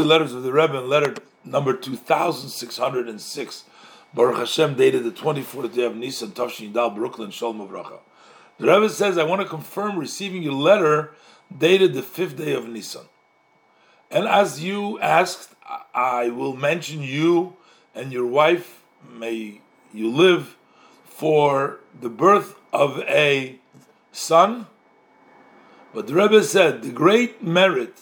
letters of the Rebbe in letter number 2606. Baruch Hashem dated the 24th day of Nisan, Tafshin Dal, Brooklyn, Shalom Avracha. The Rebbe says, I want to confirm receiving your letter dated the fifth day of Nisan. And as you asked, I will mention you and your wife, may you live for the birth of a son. But the Rebbe said, the great merit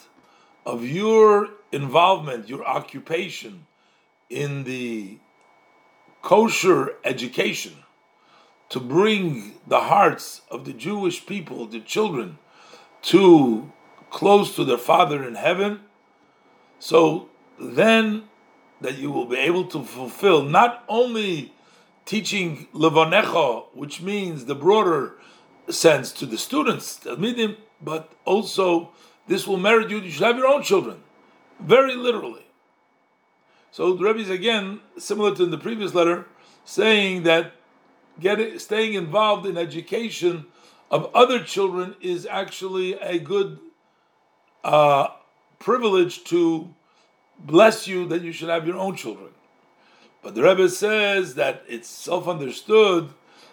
of your involvement, your occupation in the kosher education to bring the hearts of the Jewish people, the children, to close to their Father in heaven, so then that you will be able to fulfill not only teaching Levanecha, which means the broader sense to the students, but also this will merit you, you should have your own children very literally. So the Rebbe is again similar to in the previous letter, saying that getting staying involved in education of other children is actually a good uh, privilege to bless you that you should have your own children. But the Rebbe says that it's self-understood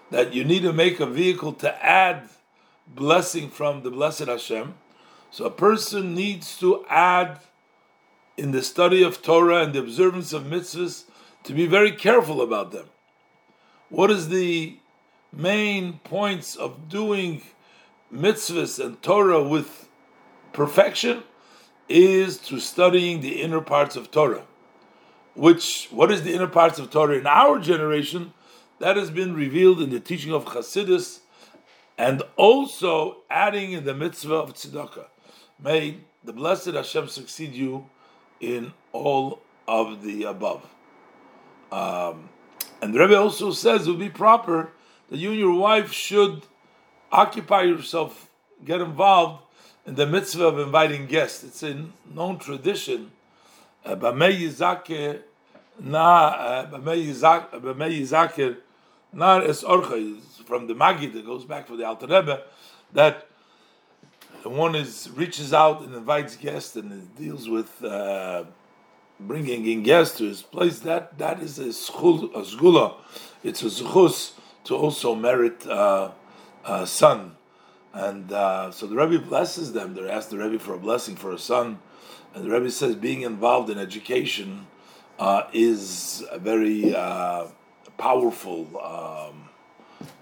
that you need to make a vehicle to add blessing from the blessed Hashem. So a person needs to add in the study of Torah and the observance of mitzvahs to be very careful about them. What is the main points of doing mitzvahs and Torah with perfection? Is to studying the inner parts of Torah. Which, what is the inner parts of Torah in our generation? That has been revealed in the teaching of Chassidus and also adding in the mitzvah of tzedakah. May the blessed Hashem succeed you in all of the above. Um, and the Rebbe also says it would be proper that you and your wife should occupy yourself, get involved in the mitzvah of inviting guests. It's a known tradition. Bamei Yizake na uh, Bamei Yizake na es orcha from the Magid that goes back for the Alter Rebbe that one is reaches out and invites guests and deals with uh, bringing in guests to his place. That that is a schul, a segula. It's a zchus to also merit uh, a son. And uh, so the Rebbe blesses them. They ask the Rebbe for a blessing for a son, and the Rebbe says being involved in education uh, is a very uh, powerful. Um,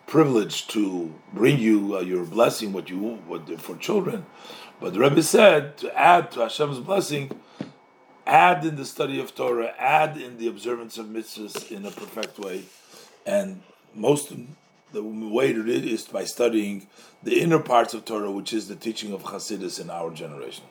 privilege to bring you uh, your blessing, what you what for children. But the Rebbe said to add to Hashem's blessing, add in the study of Torah, add in the observance of mitzvahs in a perfect way, and most the way to do it is by studying the inner parts of Torah, which is the teaching of Chassidus in our generation.